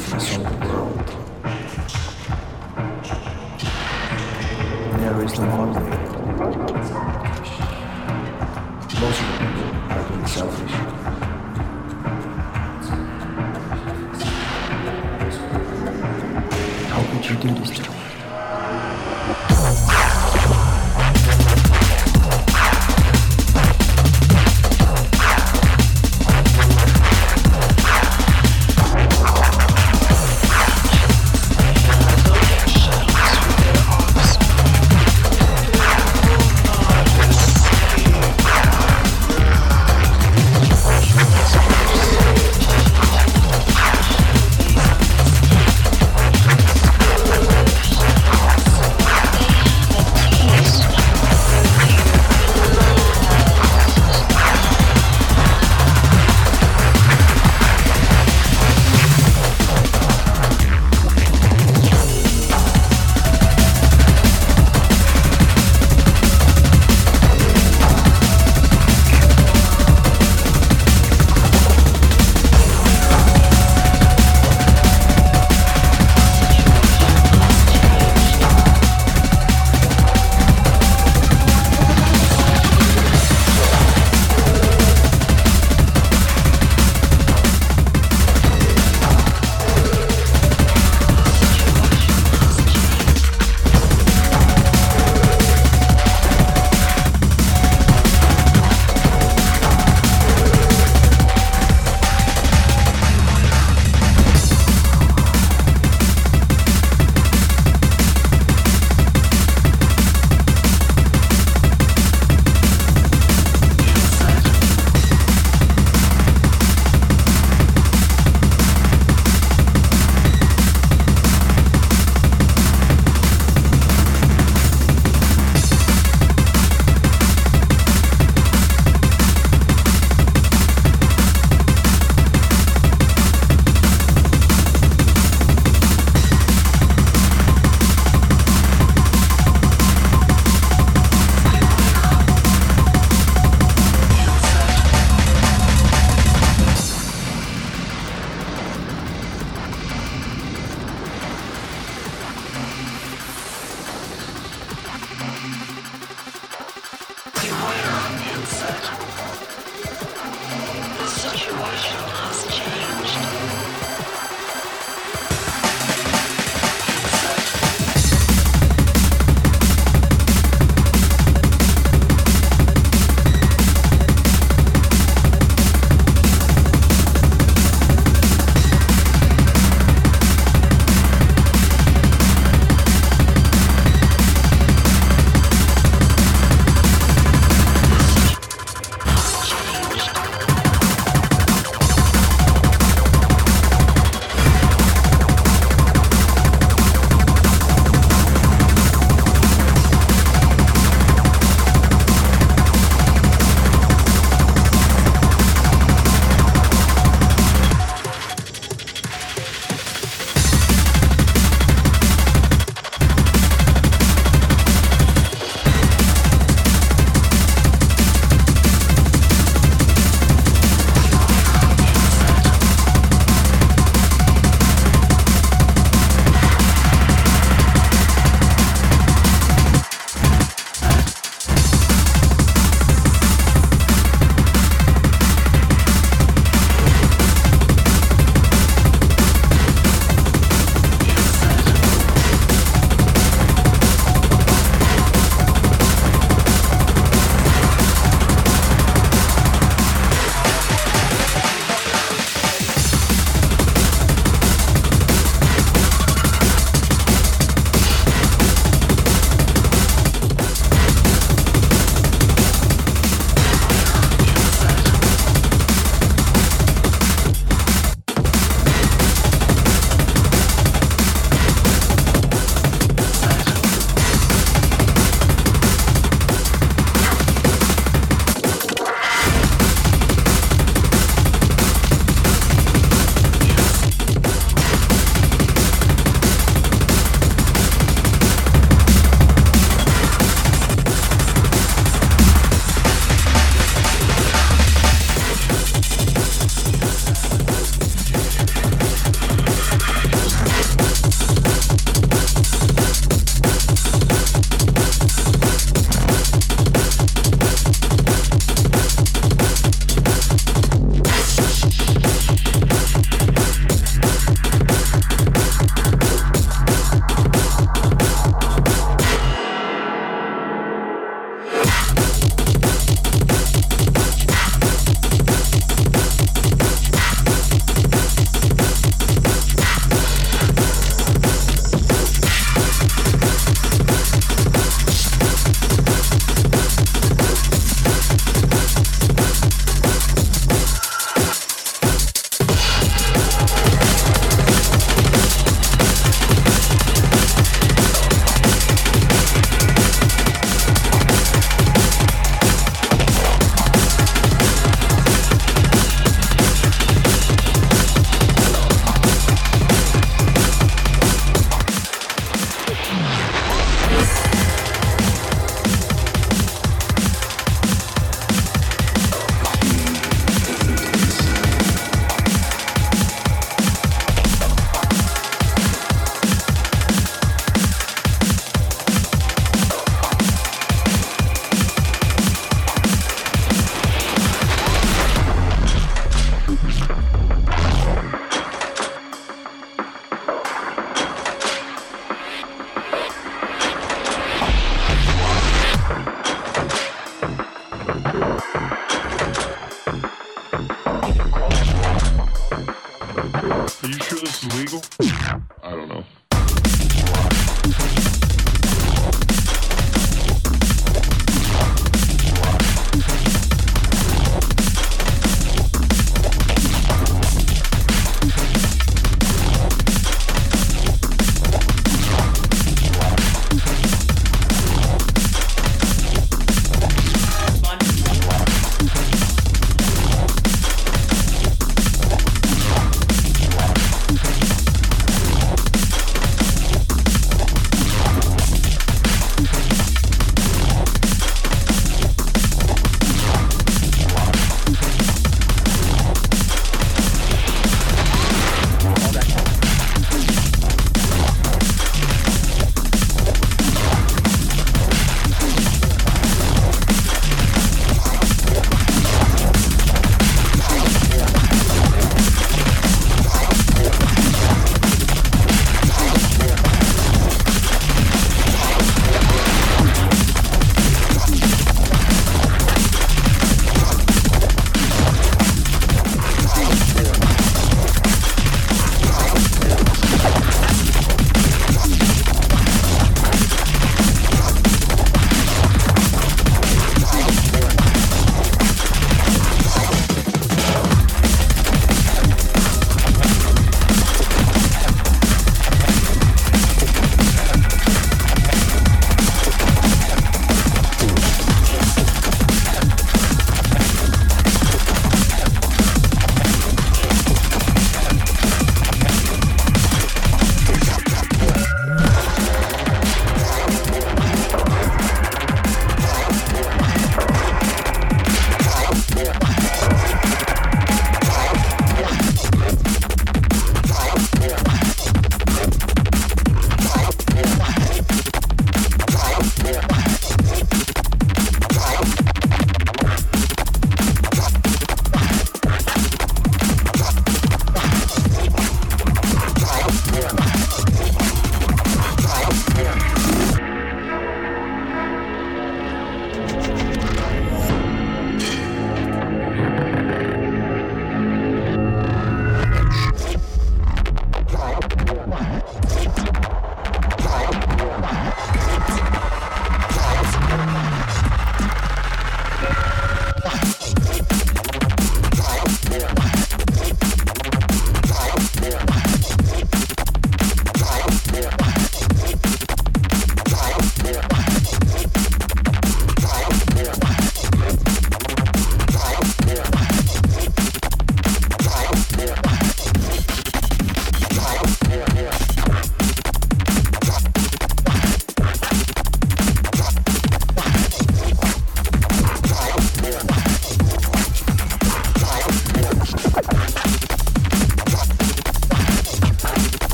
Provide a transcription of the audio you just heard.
from the world. There is no other.